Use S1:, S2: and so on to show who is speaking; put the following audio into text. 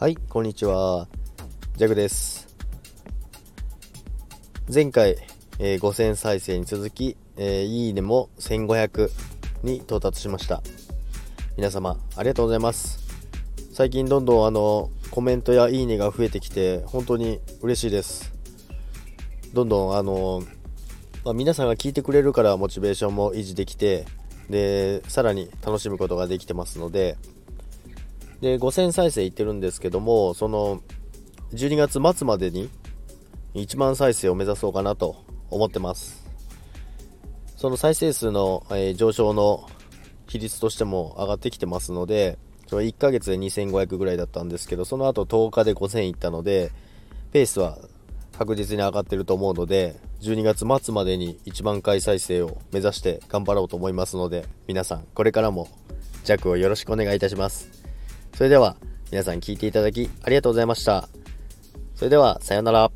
S1: はい、こんにちは。ジャグです。前回、えー5000再生に続き、えーいいねも1500に到達しました。皆様、ありがとうございます。最近どんどんあの、コメントやいいねが増えてきて、本当に嬉しいです。どんどんあの、まあ、皆さんが聞いてくれるからモチベーションも維持できて、で、さらに楽しむことができてますので、で、5000再生いってるんですけども、その、12月末までに1万再生を目指そうかなと思ってます。その再生数の、えー上昇の比率としても上がってきてますので、その1ヶ月で2500ぐらいだったんですけど、その後10日で5000いったので、ペースは確実に上がってると思うので、12月末までに1万回再生を目指して頑張ろうと思いますので、皆さんこれからも弱をよろしくお願いいたします。それでは皆さん聞いていただきありがとうございました。それではさようなら。